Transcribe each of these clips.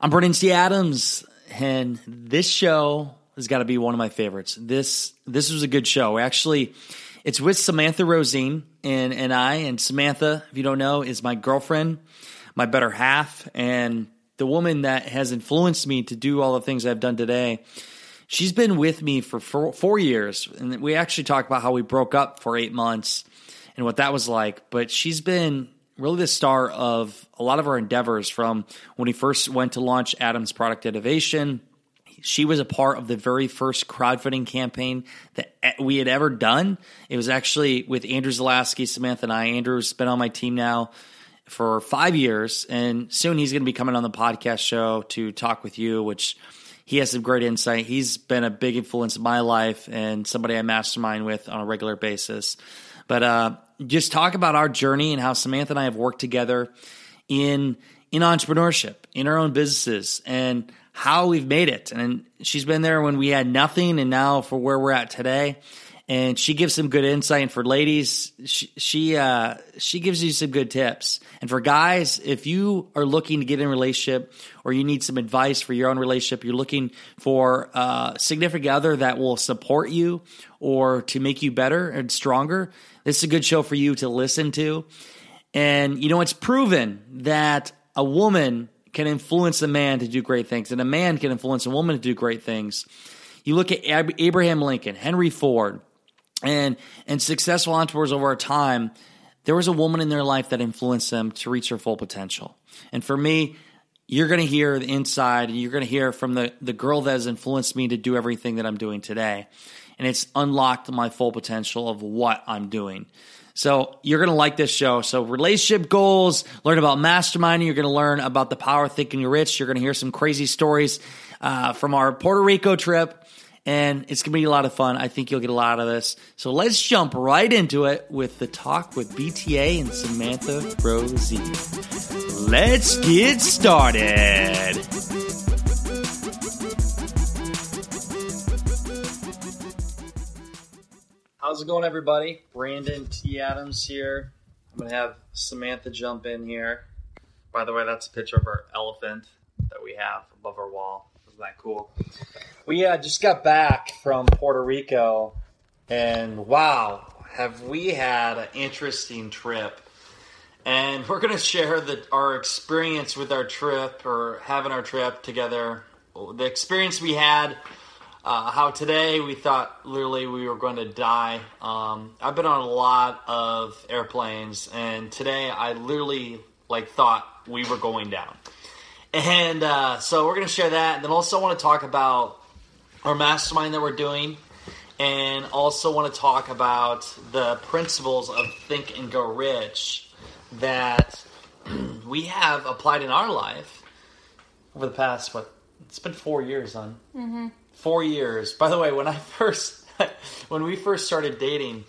I'm Brandon T. Adams, and this show has got to be one of my favorites. This this was a good show. Actually, it's with Samantha Rosine and and I. And Samantha, if you don't know, is my girlfriend, my better half, and the woman that has influenced me to do all the things I've done today. She's been with me for four, four years, and we actually talked about how we broke up for eight months and what that was like. But she's been really the star of a lot of our endeavors from when we first went to launch Adams Product Innovation. She was a part of the very first crowdfunding campaign that we had ever done. It was actually with Andrew Zalaski, Samantha, and I. Andrew's been on my team now for five years, and soon he's going to be coming on the podcast show to talk with you, which he has some great insight. He's been a big influence in my life and somebody I mastermind with on a regular basis. But uh, just talk about our journey and how Samantha and I have worked together in in entrepreneurship, in our own businesses, and how we've made it. And she's been there when we had nothing, and now for where we're at today. And she gives some good insight. And for ladies, she she, uh, she gives you some good tips. And for guys, if you are looking to get in a relationship or you need some advice for your own relationship, you're looking for a significant other that will support you or to make you better and stronger, this is a good show for you to listen to. And you know, it's proven that a woman can influence a man to do great things, and a man can influence a woman to do great things. You look at Abraham Lincoln, Henry Ford, and and successful entrepreneurs over time. There was a woman in their life that influenced them to reach their full potential. And for me, you're going to hear the inside, and you're going to hear from the the girl that has influenced me to do everything that I'm doing today and it's unlocked my full potential of what I'm doing. So you're going to like this show. So relationship goals, learn about masterminding. You're going to learn about the power of thinking you're rich. You're going to hear some crazy stories uh, from our Puerto Rico trip. And it's going to be a lot of fun. I think you'll get a lot of this. So let's jump right into it with the talk with BTA and Samantha Rosie. Let's get started. How's it going, everybody? Brandon T. Adams here. I'm going to have Samantha jump in here. By the way, that's a picture of our elephant that we have above our wall. Isn't that cool? We uh, just got back from Puerto Rico, and wow, have we had an interesting trip. And we're going to share the, our experience with our trip or having our trip together, the experience we had uh, how today we thought literally we were going to die. Um, I've been on a lot of airplanes, and today I literally like thought we were going down. And uh, so we're going to share that, and then also want to talk about our mastermind that we're doing, and also want to talk about the principles of Think and Grow Rich that we have applied in our life over the past what it's been four years on. Mm-hmm four years. By the way, when I first when we first started dating,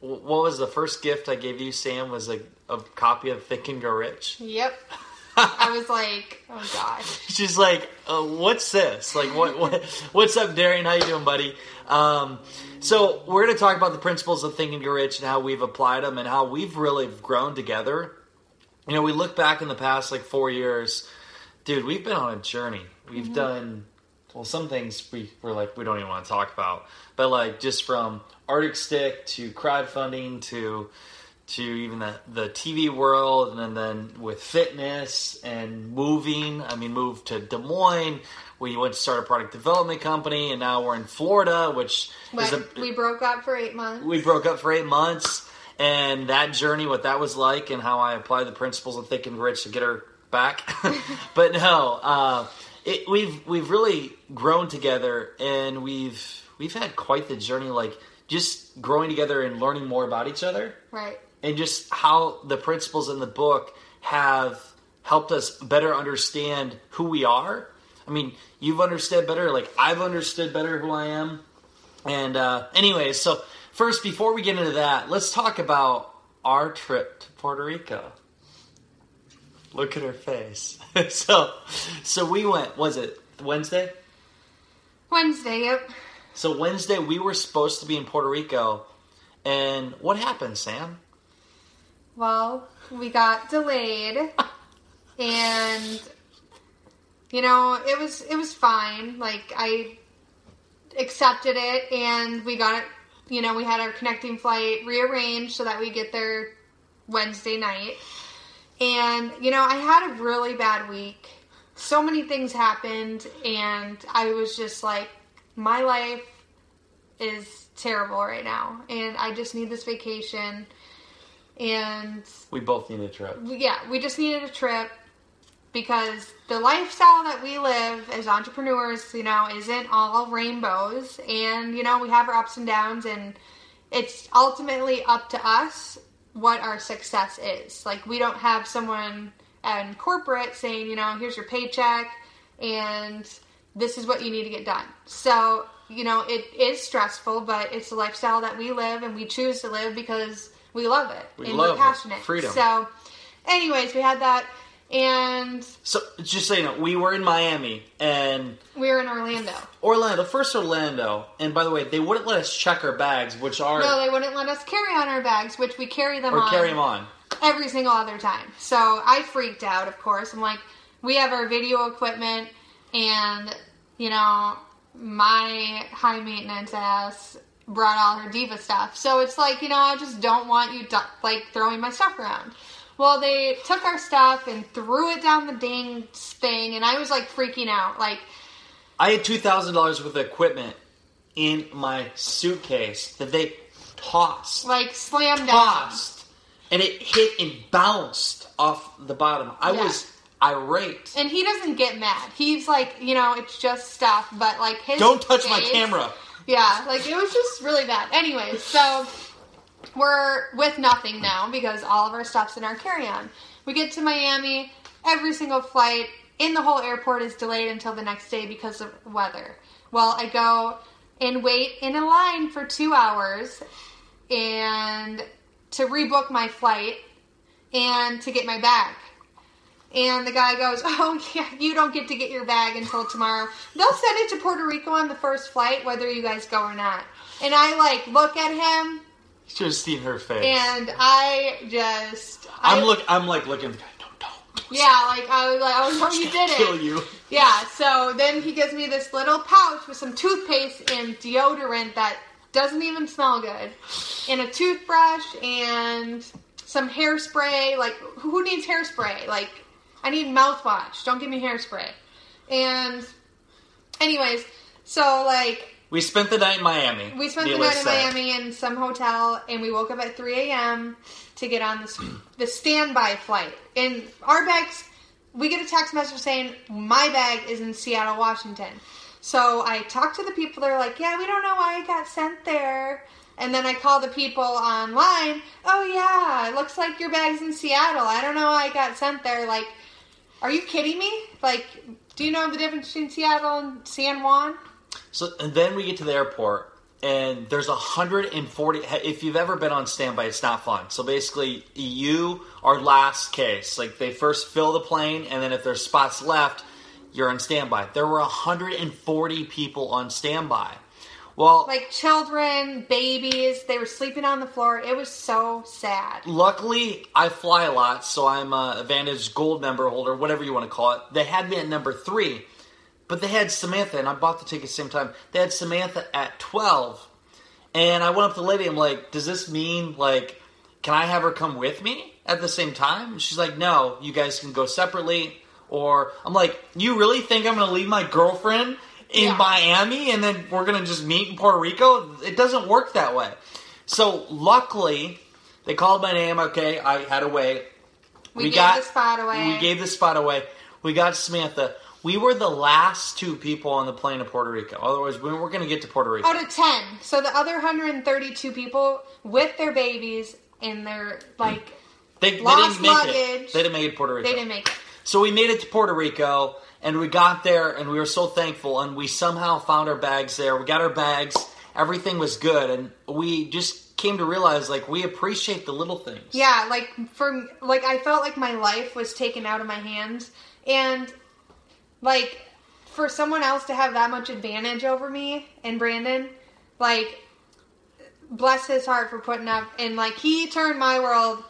what was the first gift I gave you, Sam? Was a, a copy of Think and Grow Rich. Yep. I was like, oh gosh. She's like, uh, what's this? Like, what, what, what's up, Darian? How you doing, buddy? Um, so we're going to talk about the principles of Think and Grow Rich and how we've applied them and how we've really grown together. You know, we look back in the past like four years, dude. We've been on a journey. We've mm-hmm. done well, some things we were like we don't even want to talk about, but like just from Arctic Stick to crowdfunding to to even the, the TV world, and then, with fitness and moving. I mean, moved to Des Moines. We went to start a product development company, and now we're in Florida, which is a, we broke up for eight months. We broke up for eight months, and that journey, what that was like, and how I applied the principles of Think and Rich to get her back. but no, uh, it, we've we've really grown together, and we've we've had quite the journey. Like just growing together and learning more about each other, right? And just how the principles in the book have helped us better understand who we are, I mean, you've understood better. Like I've understood better who I am. And uh, anyways, so first, before we get into that, let's talk about our trip to Puerto Rico. Look at her face. so, so we went. Was it Wednesday? Wednesday, yep. So Wednesday we were supposed to be in Puerto Rico, and what happened, Sam? Well, we got delayed, and you know it was it was fine. Like I accepted it, and we got it. You know, we had our connecting flight rearranged so that we get there Wednesday night. And you know, I had a really bad week. So many things happened, and I was just like, my life is terrible right now, and I just need this vacation. And We both need a trip. yeah, we just needed a trip because the lifestyle that we live as entrepreneurs, you know, isn't all rainbows. And, you know, we have our ups and downs, and it's ultimately up to us what our success is. Like, we don't have someone in corporate saying, you know, here's your paycheck, and this is what you need to get done. So, you know, it is stressful, but it's the lifestyle that we live, and we choose to live because we love it We and love we're it. passionate. Freedom. So, anyways, we had that, and So just so you know, we were in Miami and we were in Orlando. Orlando, first Orlando, and by the way, they wouldn't let us check our bags, which are No, they wouldn't let us carry on our bags, which we carry them or on carry them on. every single other time. So I freaked out, of course. I'm like, we have our video equipment, and you know, my high maintenance ass brought all her diva stuff. So it's like, you know, I just don't want you like throwing my stuff around. Well, they took our stuff and threw it down the dang thing, and I was like freaking out. Like, I had two thousand dollars worth of equipment in my suitcase that they tossed, like slam down. tossed, and it hit and bounced off the bottom. I Yeah. was irate. And he doesn't get mad. He's like, you know, it's just stuff, but like his Don't touch my camera. Yeah, like it was just really bad. Anyway, so we're with nothing now because all of our stuff's in our carry-on. We get to Miami, every single flight in the whole airport is delayed until the next day because of weather. Well, I go and wait in a line for two hours and to rebook my flight and to get my bag. And the guy goes, Oh, yeah, you don't get to get your bag until tomorrow. They'll send it to Puerto Rico on the first flight, whether you guys go or not. And I like look at him, Should have seen her face. and I just. I, I'm look. I'm like looking. at the guy, Don't, don't. Yeah, like I was like, oh no, you did it. Kill you. Yeah, so then he gives me this little pouch with some toothpaste and deodorant that doesn't even smell good, and a toothbrush and some hairspray. Like, who needs hairspray? Like, I need mouthwash. Don't give me hairspray. And, anyways, so like We spent the night in Miami. we spent the night in. Miami in some hotel, and we woke up at 3 a.m. to get on this the standby flight. And our bags, we get a text message saying my bag is in Seattle, Washington. So I talked to the people. They're like, "Yeah, we don't know why it got sent there." And then I call the people online. Oh yeah, it looks like your bag's in Seattle. I don't know why it got sent there. Like, are you kidding me? Like, do you know the difference between Seattle and San Juan? So and then we get to the airport, and there's 140. If you've ever been on standby, it's not fun. So basically, you are last case. Like they first fill the plane, and then if there's spots left, you're on standby. There were 140 people on standby. Well, like children, babies. They were sleeping on the floor. It was so sad. luckily, I fly a lot, so I'm a Advantage Gold member holder, whatever you want to call it. They had me at number three, but they had Samantha, and I bought the ticket the same time. They had Samantha at 12. And I went up to the lady. I'm like, "Does this mean like, can I have her come with me at the same time?" And she's like, "No, you guys can go separately." Or I'm like, "You really think I'm going to leave my girlfriend in Yeah. Miami and then we're going to just meet in Puerto Rico?" It doesn't work that way. So luckily, they called my name. Okay, I had a way. We, gave the spot away. We gave the spot away. We got Samantha. We were the last two people on the plane to Puerto Rico. Otherwise, we were going to get to Puerto Rico. Oh, out of ten. So the other 132 people with their babies and their like They, they Lost didn't make luggage. it. They didn't make it to Puerto Rico. they didn't make it. So we made it to Puerto Rico, And we got there, and we were so thankful, and we somehow found our bags there. We got our bags. Everything was good, and we just came to realize like we appreciate the little things. Yeah, like for like I felt like my life was taken out of my hands and like for someone else to have that much advantage over me and Brandon, like bless his heart for putting up and like he turned my world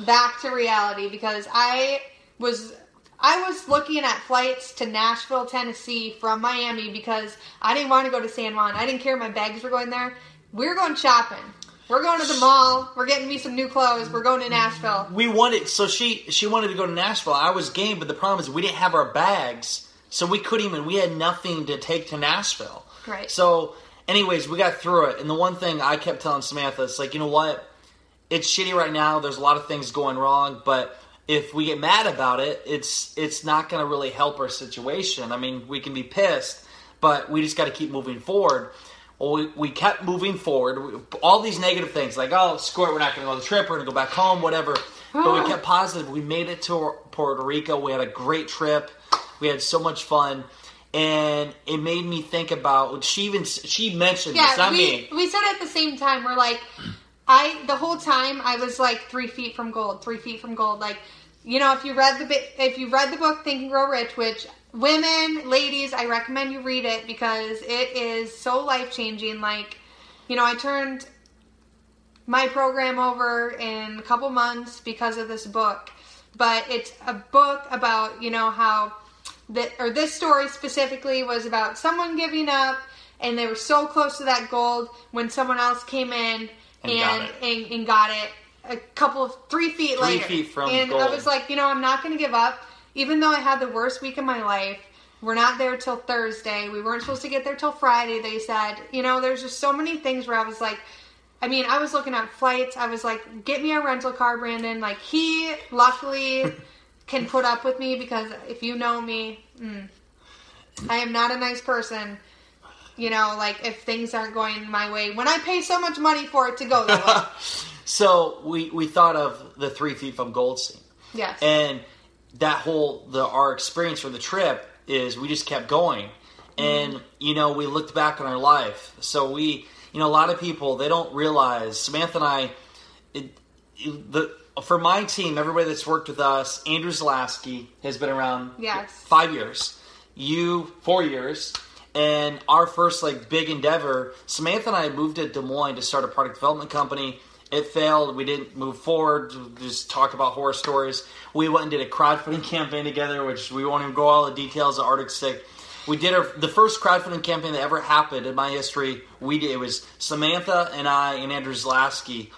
back to reality because I was I was looking at flights to Nashville, Tennessee from Miami because I didn't want to go to San Juan. I didn't care my bags were going there. We were going shopping. We're going to the mall. We're getting me some new clothes. We're going to Nashville. We wanted so she she wanted to go to Nashville. I was game, but the problem is we didn't have our bags, so we couldn't even. We had nothing to take to Nashville. Right. So, anyways, we got through it. And the one thing I kept telling Samantha, it's like you know what, it's shitty right now. There's a lot of things going wrong, but if we get mad about it, it's it's not going to really help our situation. I mean, we can be pissed, but we just got to keep moving forward. Well, we, we kept moving forward. We, all these negative things, like, oh, screw it, we're not going to go on the trip, we're going to go back home, whatever. But we kept positive. We made it to Puerto Rico. We had a great trip. We had so much fun. And it made me think about, she even, she mentioned this, Yeah, not we, me. we said at the same time, we're like, I, the whole time, I was like three feet from gold, three feet from gold. Like, you know, if you read the, if you read the book Think and Grow Rich, which women, ladies, I recommend you read it because it is so life changing. Like, you know, I turned my program over in a couple months because of this book. But it's a book about, you know, how that or this story specifically was about someone giving up and they were so close to that gold when someone else came in And and got it. and, and got it a couple of three feet Three later. feet from and I was like, you know, I'm not going to give up, even though I had the worst week of my life. We're not there till Thursday. We weren't supposed to get there till Friday. They said, you know, there's just so many things where I was like, I mean, I was looking at flights. I was like, get me a rental car, Brandon. Like he luckily can put up with me because if you know me, mm, I am not a nice person. You know, like if things aren't going my way, when I pay so much money for it to go that way. So we, we thought of the three feet from Goldstein. Yes. And that whole the our experience for the trip is we just kept going, mm-hmm. and you know we looked back on our life. So we, you know, a lot of people they don't realize Samantha and I, it, it- the for my team, everybody that's worked with us, Andrew Zalaski has been around Yes. five years, you four years. And our first like big endeavor, Samantha and I moved to Des Moines to start a product development company. It failed. We didn't move forward. Just talk about horror stories. We went and did a crowdfunding campaign together, which we won't even go all the details of Arctic Stick. We did our, the first crowdfunding campaign that ever happened in my history. We did it was Samantha and I and Andrew Zalaski,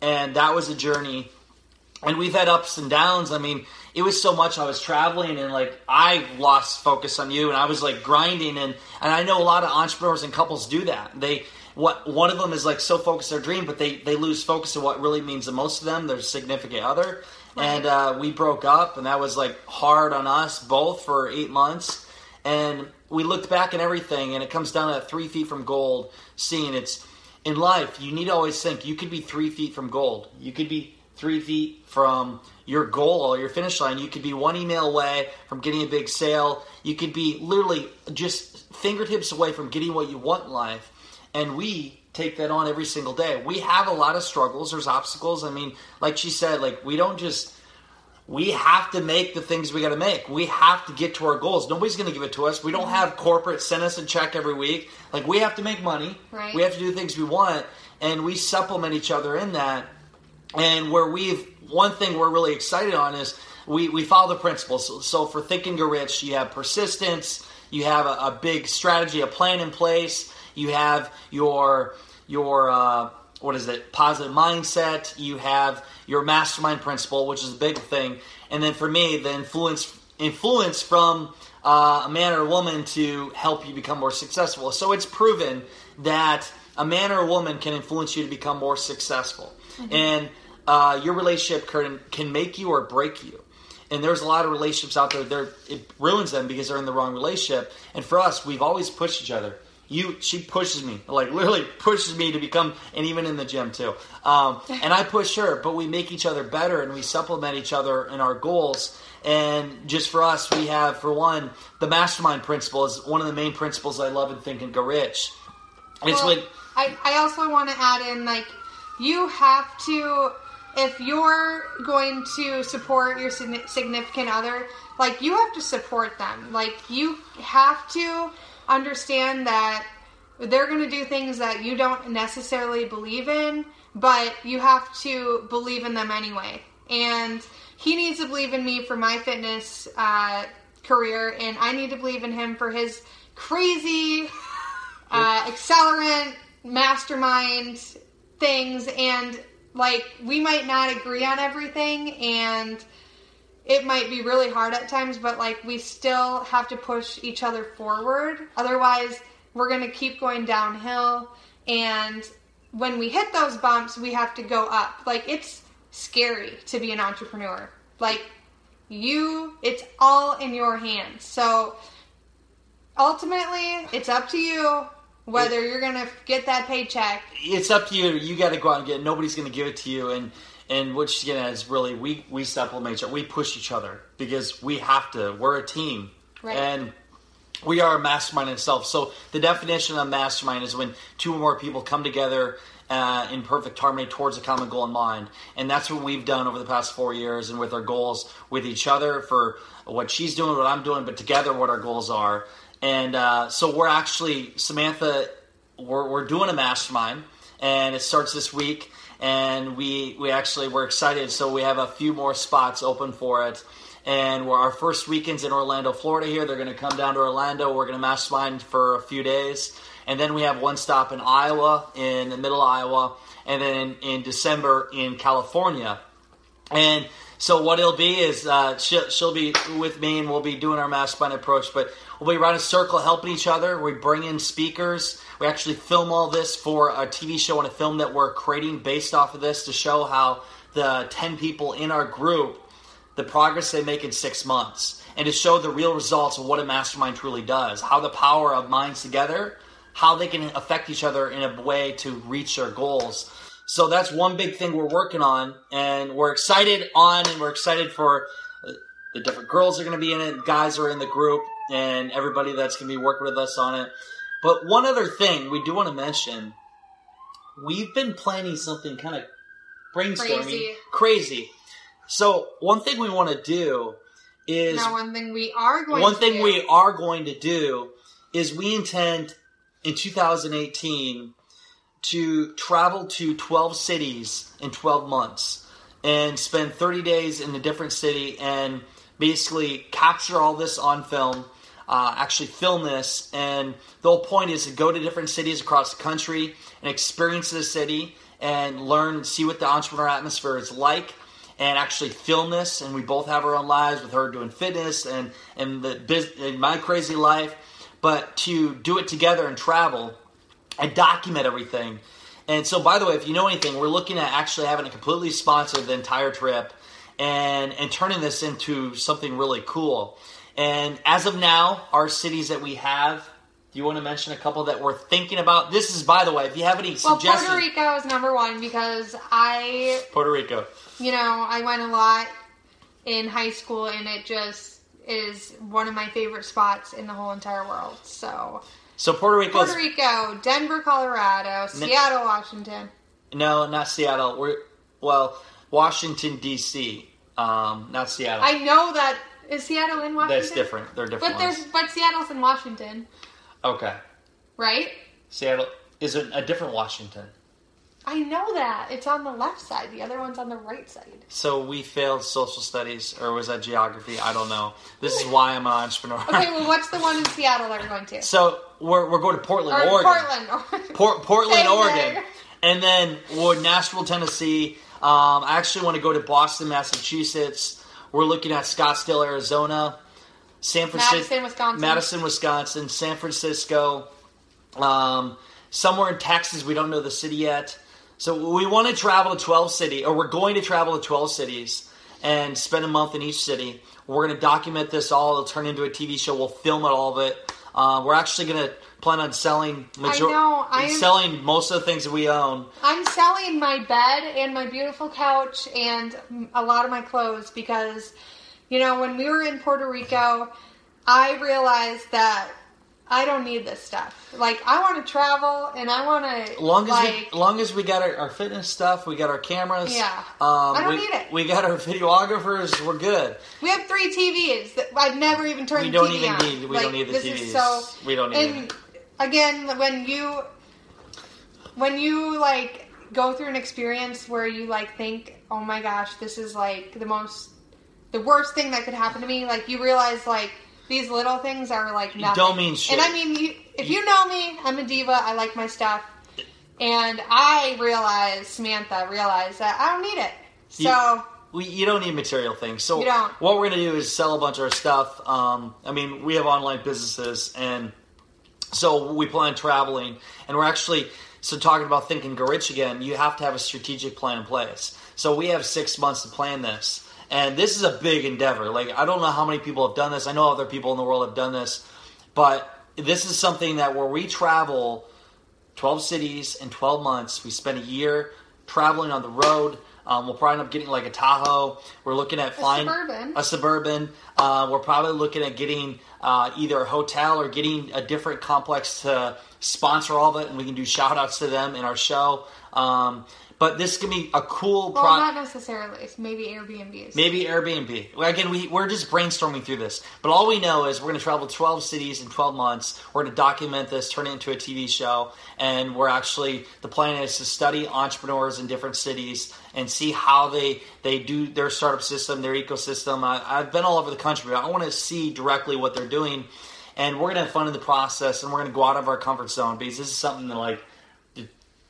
and that was a journey and we've had ups and downs. I mean, it was so much. I was traveling and like I lost focus on you, and I was like grinding. And and I know a lot of entrepreneurs and couples do that. They what one of them is like so focused on their dream, but they they lose focus on what really means the most to them, their significant other. And uh, we broke up, and that was like hard on us both for eight months. And we looked back at everything, and it comes down to that three feet from gold. Seeing it's in life, you need to always think you could be three feet from gold. You could be three feet from your goal or your finish line. You could be one email away from getting a big sale. You could be literally just fingertips away from getting what you want in life. And we take that on every single day. We have a lot of struggles. There's obstacles. I mean, like she said, like we don't just we have to make the things we got to make. We have to get to our goals. Nobody's going to give it to us. We don't mm-hmm. have corporate send us a check every week. Like we have to make money. Right. We have to do the things we want, and we supplement each other in that. And where we've one thing we're really excited on is we we follow the principles. So, so for Think and Grow Rich, you have persistence. You have a, a big strategy, a plan in place. You have your your uh, what is it? Positive mindset. You have your mastermind principle, which is a big thing. And then for me, the influence influence from uh, a man or a woman to help you become more successful. So it's proven that a man or a woman can influence you to become more successful, and uh, your relationship can can make you or break you. And there's a lot of relationships out there. There it ruins them because they're in the wrong relationship. And for us, we've always pushed each other. you she pushes me like literally pushes me to become and even in the gym too um, and i push her but we make each other better and we supplement each other in our goals and just for us we have for one the mastermind principle is one of the main principles i love in Think and Grow Rich it's Well, when I, I also want to add in like you have to if you're going to support your significant other like you have to support them. Like you have to understand that they're going to do things that you don't necessarily believe in but you have to believe in them anyway. And he needs to believe in me for my fitness uh, career and i need to believe in him for his crazy uh, accelerant mastermind things. And like we might not agree on everything and it might be really hard at times but like we still have to push each other forward. Otherwise we're going to keep going downhill and when we hit those bumps we have to go up. Like it's scary to be an entrepreneur. Like you it's all in your hands. So ultimately it's up to you whether you're gonna get that paycheck it's up to you. You got to go out and get. it. Nobody's going to give it to you, and and what she's getting at is really we we supplement each other. We push each other because we have to. We're a team, Right. and we are a mastermind in itself. So the definition of mastermind is when two or more people come together. Uh, in perfect harmony towards a common goal in mind, and that's what we've done over the past four years, and with our goals with each other for what she's doing, what I'm doing, but together what our goals are. And uh, so we're actually Samantha we're, we're doing a mastermind and it starts this week and we we actually we're excited. So we have a few more spots open for it. And we're, our first weekends in orlando florida here. They're going to come down to orlando. We're going to mastermind for a few days. And then we have one stop in iowa in the middle of iowa and then in, in december in california. And so what it'll be is uh, she'll, she'll be with me and we'll be doing our mastermind approach, but we'll be around a circle helping each other. We bring in speakers. We actually film all this for a TV show and a film that we're creating based off of this to show how the 10 people in our group, the progress they make in six months, and to show the real results of what a mastermind truly does, how the power of minds together, how they can affect each other in a way to reach their goals. So that's one big thing we're working on, and we're excited on, and we're excited for uh, the different girls are going to be in it, guys are in the group, and everybody that's going to be working with us on it. But one other thing we do want to mention, we've been planning something kind of brainstorming, Crazy. crazy. So one thing we want to do is now one thing we are going one to thing do- we are going to do is we intend in 2018 to travel to 12 cities in 12 months and spend 30 days in a different city and basically capture all this on film uh, actually film this and the whole point is to go to different cities across the country and experience the city and learn see what the entrepreneur atmosphere is like and actually film this. And we both have our own lives with her doing fitness and and the biz, and my crazy life. But to do it together and travel and document everything. And so, by the way, if you know anything, we're looking at actually having a completely sponsored the entire trip and and turning this into something really cool. And as of now, our cities that we have. Do you want to mention a couple that we're thinking about? This is, by the way, if you have any Well, suggestions, Puerto Rico is number one because I, Puerto Rico. you know, I went a lot in high school and it just is one of my favorite spots in the whole entire world. So, So Puerto Rico. Puerto Rico, Denver, Colorado, Seattle, Washington. No, not Seattle. We're well, Washington D.C. Um, not Seattle. I know that is Seattle in Washington. That's different. They're different But there's but Seattle's in Washington, Okay, right? Seattle is a, a different Washington. I know that. It's on the left side. The other one's on the right side. So we failed social studies, or was that geography? I don't know. This is why I'm an entrepreneur. Okay, well, what's the one in Seattle that we're going to? so we're, we're going to Portland, Or Oregon. Portland. Port, Portland, Same Oregon, thing. and then we're Nashville, Tennessee. Um, I actually want to go to Boston, Massachusetts. We're looking at Scottsdale, Arizona, San Francisco, Madison, Wisconsin. Madison, Wisconsin, San Francisco, um, somewhere in Texas. We don't know the city yet. So we want to travel to 12 cities, or we're going to travel to 12 cities and spend a month in each city. We're going to document this all. It'll turn into a TV show. We'll film it all of it. Uh, we're actually going to plan on selling major- know, I am- selling most of the things that we own. I'm selling my bed and my beautiful couch and a lot of my clothes because, you know, when we were in Puerto Rico, I realized that I don't need this stuff. Like, I want to travel and I want to. Long as like, we, long as we got our, our fitness stuff, we got our cameras. Yeah. um, I don't we, need it. We got our videographers. We're good. We have three TVs that I've never even turned We the don't TV even on. need- we like, don't need the this TVs. Is so We don't need And it. again, when you when you like go through an experience where you like think, oh my gosh, this is like the most the worst thing that could happen to me. Like you realize like these little things are like nothing. don't mean shit. And I mean, you, if you know me, I'm a diva. I like my stuff. And I realize, Samantha realized that I don't need it. So You- we, you don't need material things. So You don't. what we're going to do is sell a bunch of our stuff. Um, I mean, we have online businesses, and so we plan traveling, and we're actually so talking about Think and Grow Rich again. You have to have a strategic plan in place. So we have six months to plan this, and this is a big endeavor. Like I don't know how many people have done this. I know other people in the world have done this, but this is something that where we travel 12 cities in 12 months. We spend a year traveling on the road. Um, we'll probably end up getting like a Tahoe. We're looking at flying Suburban. a suburban. Uh, we're probably looking at getting uh, either a hotel or getting a different complex to sponsor all of it, and we can do shout outs to them in our show. Um, but this is gonna be a cool well, pro- not necessarily. It's maybe Airbnbs. Maybe Airbnb. Again, we, we're just brainstorming through this. But all we know is we're going to travel 12 cities in 12 months. We're going to document this, turn it into a TV show. And we're actually, the plan is to study entrepreneurs in different cities and see how they, they do their startup system, their ecosystem. I, I've been all over the country, but I want to see directly what they're doing. And we're going to have fun in the process and we're going to go out of our comfort zone because this is something that, like,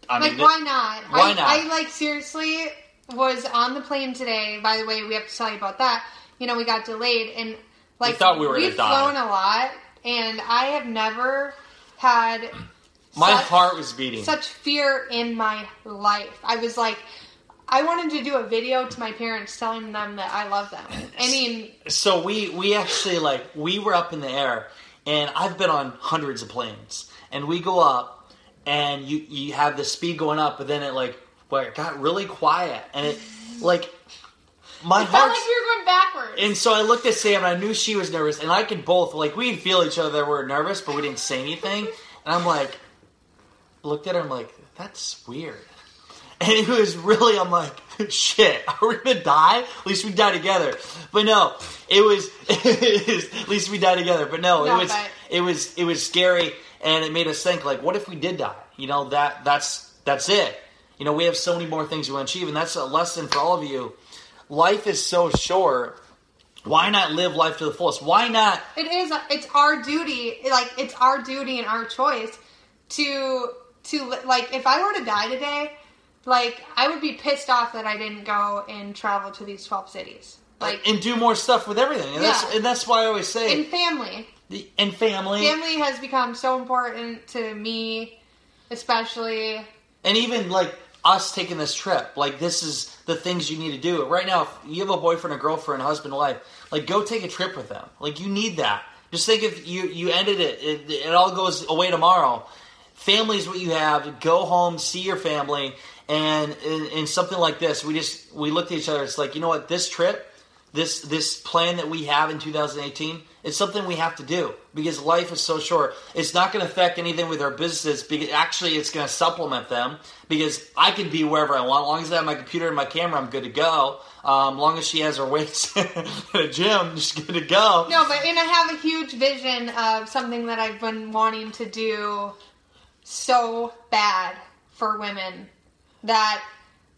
I Like, mean, why not? Why I, not? I like seriously was on the plane today. By the way, we have to tell you about that. You know, we got delayed, and like thought we were we've gonna die. flown a lot, and I have never had my such, heart was beating. such fear in my life. I was like. I wanted to do a video to my parents telling them that I love them. I mean, so we we actually like we were up in the air and i've been on hundreds of planes and we go up and you you have the speed going up but then it like it got really quiet. And it like my it felt heart like we were going backwards. and so I looked at Sam and I knew she was nervous and I could both like we feel each other that we're nervous but we didn't say anything. And I'm like looked at her I'm like that's weird. And it was really I'm like shit are we gonna die? At least we die together. But no it was at least we die together. But no, No, it was but- it was it was scary and it made us think like what if we did die you know that that's that's it you know we have so many more things we want to achieve and that's a lesson for all of you life is so short why not live life to the fullest why not It is. It's our duty. Like it's our duty and our choice to to like. If I were to die today, like I would be pissed off that I didn't go and travel to these twelve cities. Like and do more stuff with everything and that's Yeah. and that's why I always say in family, and family. Family has become so important to me, especially. and even like us taking this trip. Like this is the things you need to do. Right now if you have a boyfriend a girlfriend husband wife like go take a trip with them. Like you need that. Just think if you you ended it it, it all goes away tomorrow. Family is what you have. Go home see your family. And in, in something like this we just we looked at each other. It's like you know what? This trip this this plan that we have in 2018 it's something we have to do because life is so short it's not going to affect anything with our businesses because actually it's going to supplement them because i can be wherever i want as long as i have my computer and my camera i'm good to go um, as long as she has her weights at a gym she's good to go No, but and I have a huge vision of something that I've been wanting to do so bad for women that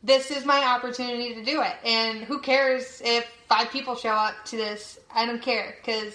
this is my opportunity to do it. And who cares if five people show up to this? I don't care because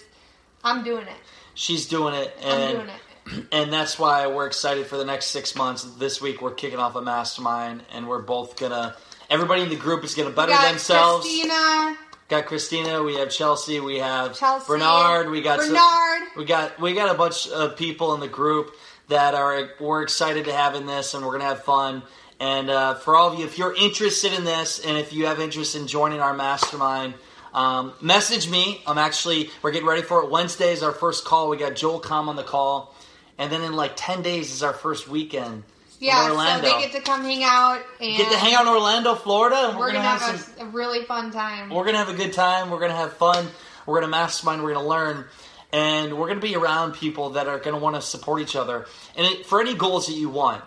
I'm doing it. she's doing it I'm and doing it. and that's why we're excited for the next six months. This week we're kicking off a mastermind, and we're both gonna. Everybody in the group is gonna better We got themselves. Christina, Got Christina, we have Chelsea, we have Chelsea, Bernard, we got Bernard. we got we got a bunch of people in the group that are we're excited to have in this, and we're gonna have fun. And uh, for all of you, if you're interested in this, and if you have interest in joining our mastermind, Um, message me. I'm actually we're getting ready for it. Wednesday is our first call. We got Joel Comm on the call, and then in like ten days is our first weekend. in Yeah, so they get to come hang out and Get to hang out in Orlando, Florida, we're, We're gonna, gonna, have, have, some. a, a really fun time. We're gonna have a good time. We're gonna have fun. We're gonna mastermind. We're gonna learn, and we're gonna be around people that are gonna want to support each other. And it, for any goals that you want,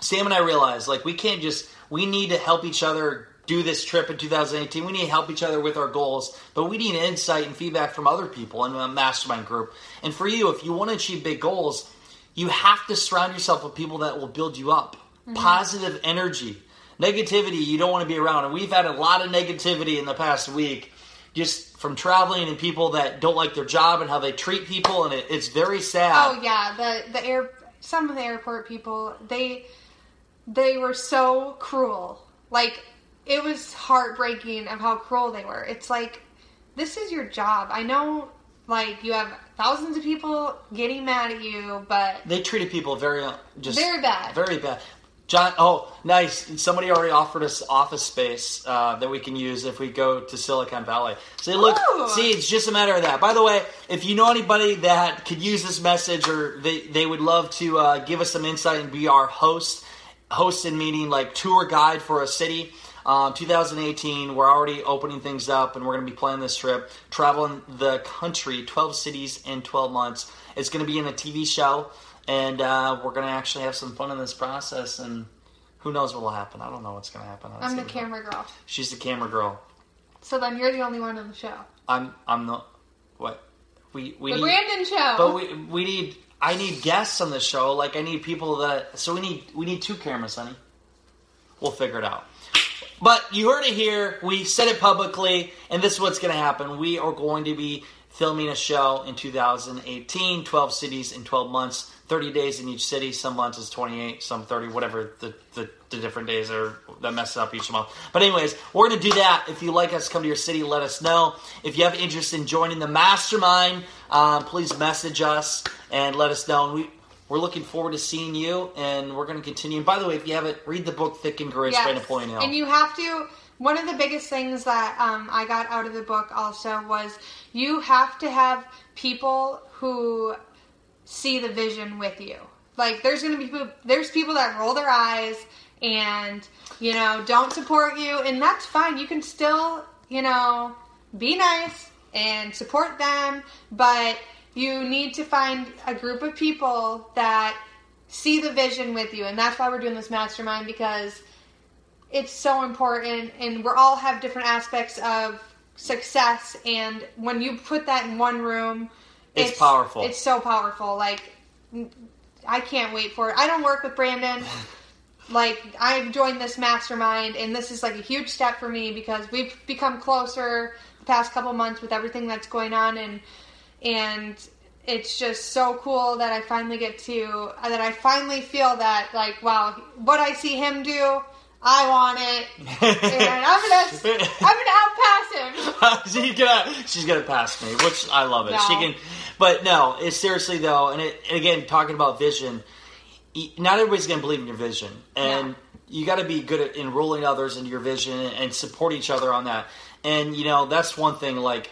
Sam and I realize like we can't just. We need to help each other do this trip in 2018. We need to help each other with our goals, but we need insight and feedback from other people in a mastermind group. And for you, if you want to achieve big goals, you have to surround yourself with people that will build you up. Mm-hmm. Positive energy. Negativity you don't want to be around. And we've had a lot of negativity in the past week just from traveling and people that don't like their job and how they treat people and it, it's very sad. Oh yeah, the the air some of the airport people they they were so cruel. Like it was heartbreaking of how cruel they were. It's like this is your job. I know like you have thousands of people getting mad at you, but They treated people very uh, just Very bad. Very bad. John, oh, nice. Somebody already offered us office space uh, that we can use if we go to Silicon Valley. See, look, Ooh. see, it's just a matter of that. By the way, if you know anybody that could use this message or they, they would love to uh, give us some insight and be our host, host and meeting like tour guide for a city. Um, 2018, we're already opening things up, and we're going to be planning this trip, traveling the country, 12 cities in 12 months. It's going to be in a TV show, and uh, we're going to actually have some fun in this process. And who knows what will happen? I don't know what's going to happen. I'm the camera girl. She's the camera girl. So then you're the only one on the show. I'm. I'm the what? We we The need, Brandon show. but we we need. I need guests on the show. Like I need people that. So we need we need two cameras, honey. We'll figure it out. But you heard it here. We said it publicly, and this is what's going to happen. We are going to be filming a show in 2018, 12 cities in 12 months, 30 days in each city. Some months is 28, some 30, whatever the, the, the different days are that mess up each month. But anyways, we're going to do that. If you like us, come to your city, let us know. If you have interest in joining the mastermind, um, please message us and let us know. And we, we're looking forward to seeing you, and we're going to continue. And by the way, if you haven't, read the book Think and Grow Rich by Napoleon Hill. And you have to. One of the biggest things that um, I got out of the book also was you have to have people who see the vision with you. Like there's gonna be people, there's people that roll their eyes and you know don't support you, and that's fine. You can still you know be nice and support them, but you need to find a group of people that see the vision with you, and that's why we're doing this mastermind because it's so important. And we all have different aspects of success. And when you put that in one room It's powerful. it's so powerful. Like i can't wait for it. I don't work with brandon. Like i've joined this mastermind and this is like a huge step for me because we've become closer the past couple months with everything that's going on. And and it's just so cool that I finally get to that I finally feel that like wow what I see him do I want it and I'm gonna I'm gonna outpass him she's gonna she's gonna pass me, which I love it. No. She can, but no, it's seriously though, and, it, and again, talking about vision, not everybody's gonna believe in your vision, and No. you got to be good at enrolling others into your vision and support each other on that. And you know, that's one thing. Like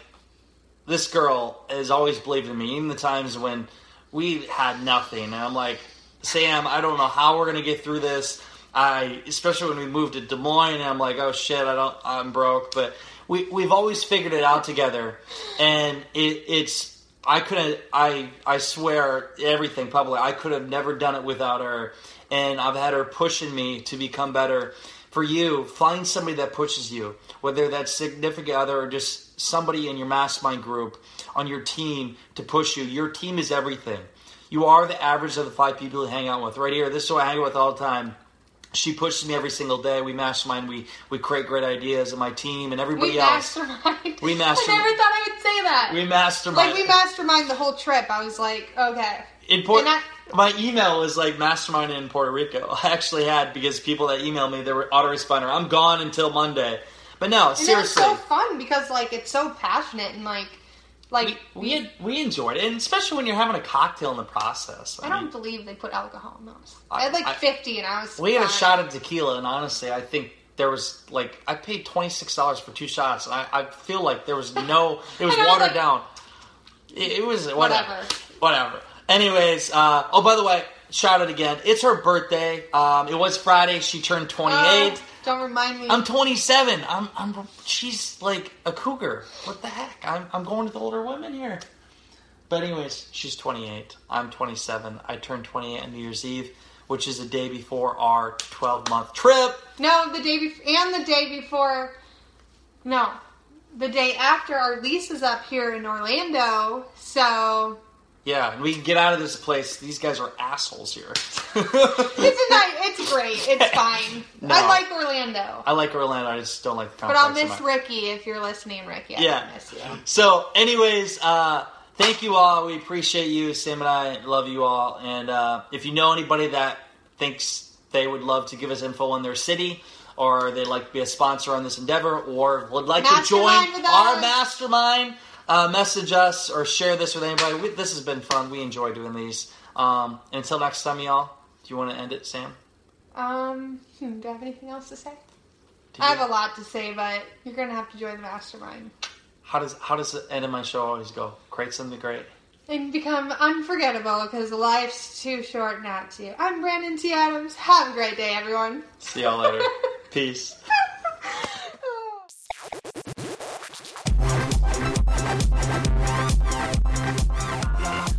this girl has always believed in me, even the times when we had nothing, and I'm like, Sam, I don't know how we're gonna get through this. I, especially when we moved to Des Moines, I'm like, oh shit, I don't, I'm broke. But we we've always figured it out together, and it, it's. I couldn't. I I swear everything publicly. I could have never done it without her, and I've had her pushing me to become better. For you, find somebody that pushes you, whether that's significant other or just somebody in your mastermind group on your team to push you. Your team is everything. You are the average of the five people you hang out with. Right here, this is who I hang out with all the time. She pushes me every single day. We mastermind. We we create great ideas, and my team and everybody we else. mastermind We mastermind. I never thought I would say that We mastermind. like we mastermind the whole trip I was like okay in Port- I- my email was like mastermind in Puerto Rico. I actually had because people that emailed me they were autoresponder. I'm gone until Monday. But no, and seriously. it was so fun because like it's so passionate and like like we, we had, we enjoyed it, and especially when you're having a cocktail in the process. I mean, don't believe they put alcohol in those. I- I, had like I- 50 and I was. We had a shot of tequila, and honestly, I think there was like I paid twenty six dollars for two shots, and I, I feel like there was no, it was I watered like- down. It, it was whatever, Whatever. whatever. Anyways, uh, oh by the way, shout out again. It's her birthday. Um, it was Friday. She turned twenty eight. Oh, don't remind me. I'm 27. I'm, I'm, she's like a cougar. What the heck? I'm, I'm going with older women here. But anyways, she's 28. I'm 27. I turned 28 on New Year's Eve, which is the day before our 12 month trip. no, the day before, and the day before. No, the day after our lease is up here in Orlando. So Yeah, and we can get out of this place. These guys are assholes here. it's a night. It's great. It's fine. No. I like Orlando, I like Orlando. I just don't like the but I'll miss so. Ricky if you're listening, Ricky. I Yeah. miss you. So, anyways, uh, thank you all. We appreciate you. Sam and I love you all. And uh, if you know anybody that thinks they would love to give us info on their city, or they'd like to be a sponsor on this endeavor, or would like to join our mastermind, uh, message us or share this with anybody. We, this has been fun. We enjoy doing these. Um, until next time, y'all. Do you want to end it, Sam? Um, hmm, do I have anything else to say? I have a lot to say, but you're gonna have to join the mastermind How does how does the end of my show always go? Create something great. and become unforgettable because life's too short not to. I'm Brandon T. Adams. Have a great day, everyone. See y'all later. Peace.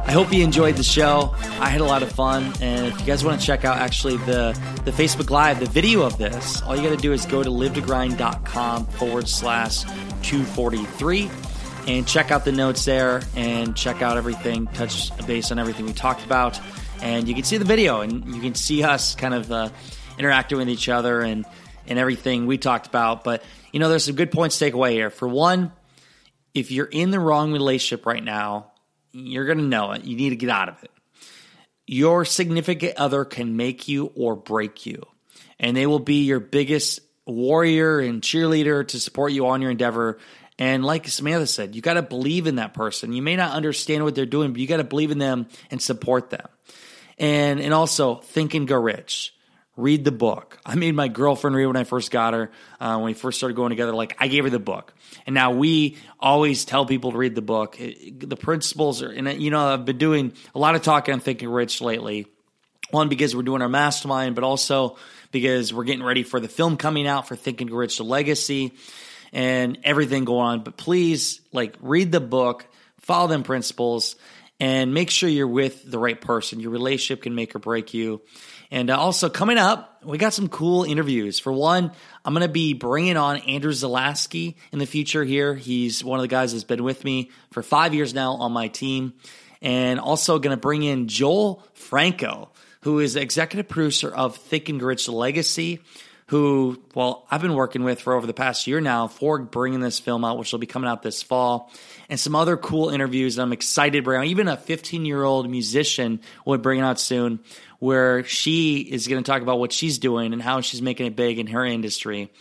I hope you enjoyed the show. I had a lot of fun, and if you guys want to check out actually the the Facebook Live, the video of this, all you got to do is go to livetogrind.com forward slash 243 and check out the notes there and check out everything, touch base on everything we talked about, and you can see the video and you can see us kind of uh, interacting with each other and and everything we talked about. But you know, there's some good points to take away here. For one, if you're in the wrong relationship right now, you're going to know it. You need to get out of it. Your significant other can make you or break you, and they will be your biggest warrior and cheerleader to support you on your endeavor. And like Samantha said, you got to believe in that person. You may not understand what they're doing, but you got to believe in them and support them. And and also Think and Grow Rich. Read the book. I made my girlfriend read when I first got her. Uh, when we first started going together, like I gave her the book, and now we always tell people to read the book. It- the principles are, and you know, I've been doing a lot of talking on Think and Rich lately. One because we're doing our mastermind, but also because we're getting ready for the film coming out for Thinking Rich: The Legacy, and everything going on. But please, like, read the book, follow them principles, and make sure you're with the right person. Your relationship can make or break you. And uh, also coming up, we got some cool interviews. For one, I'm going to be bringing on Andrew Zalaski in the future here. He's one of the guys that's been with me for five years now on my team. And also going to bring in Joel Franco, who is executive producer of Thick and Rich Legacy, who, well, I've been working with for over the past year now for bringing this film out, which will be coming out this fall, and some other cool interviews that I'm excited to bring out. Even a 15 year old musician will be bringing out soon, where she is going to talk about what she's doing and how she's making it big in her industry.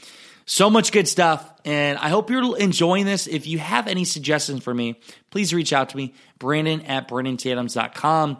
So much good stuff. And I hope you're enjoying this. If you have any suggestions for me, please reach out to me, Brandon at BrandonTadams.com.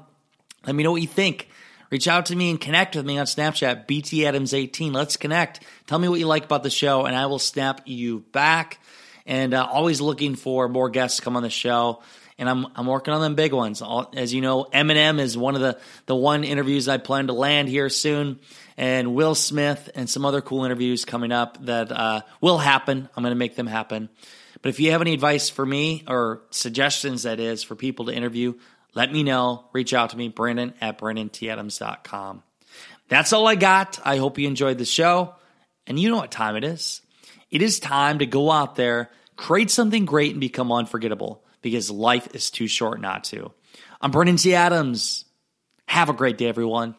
Let me know what you think. Reach out to me and connect with me on Snapchat, BTAdams18. Let's connect. Tell me what you like about the show, and I will snap you back. And uh, always looking for more guests to come on the show. And I'm I'm working on them big ones. All, as you know, Eminem is one of the the one interviews I plan to land here soon, and Will Smith and some other cool interviews coming up that uh, will happen. I'm going to make them happen. But if you have any advice for me or suggestions, that is, for people to interview, let me know. Reach out to me, Brandon at BrandonTadams.com. That's all I got. I hope you enjoyed the show. And you know what time it is. It is time to go out there, create something great, and become unforgettable because life is too short not to. I'm Brandon T. Adams. Have a great day, everyone.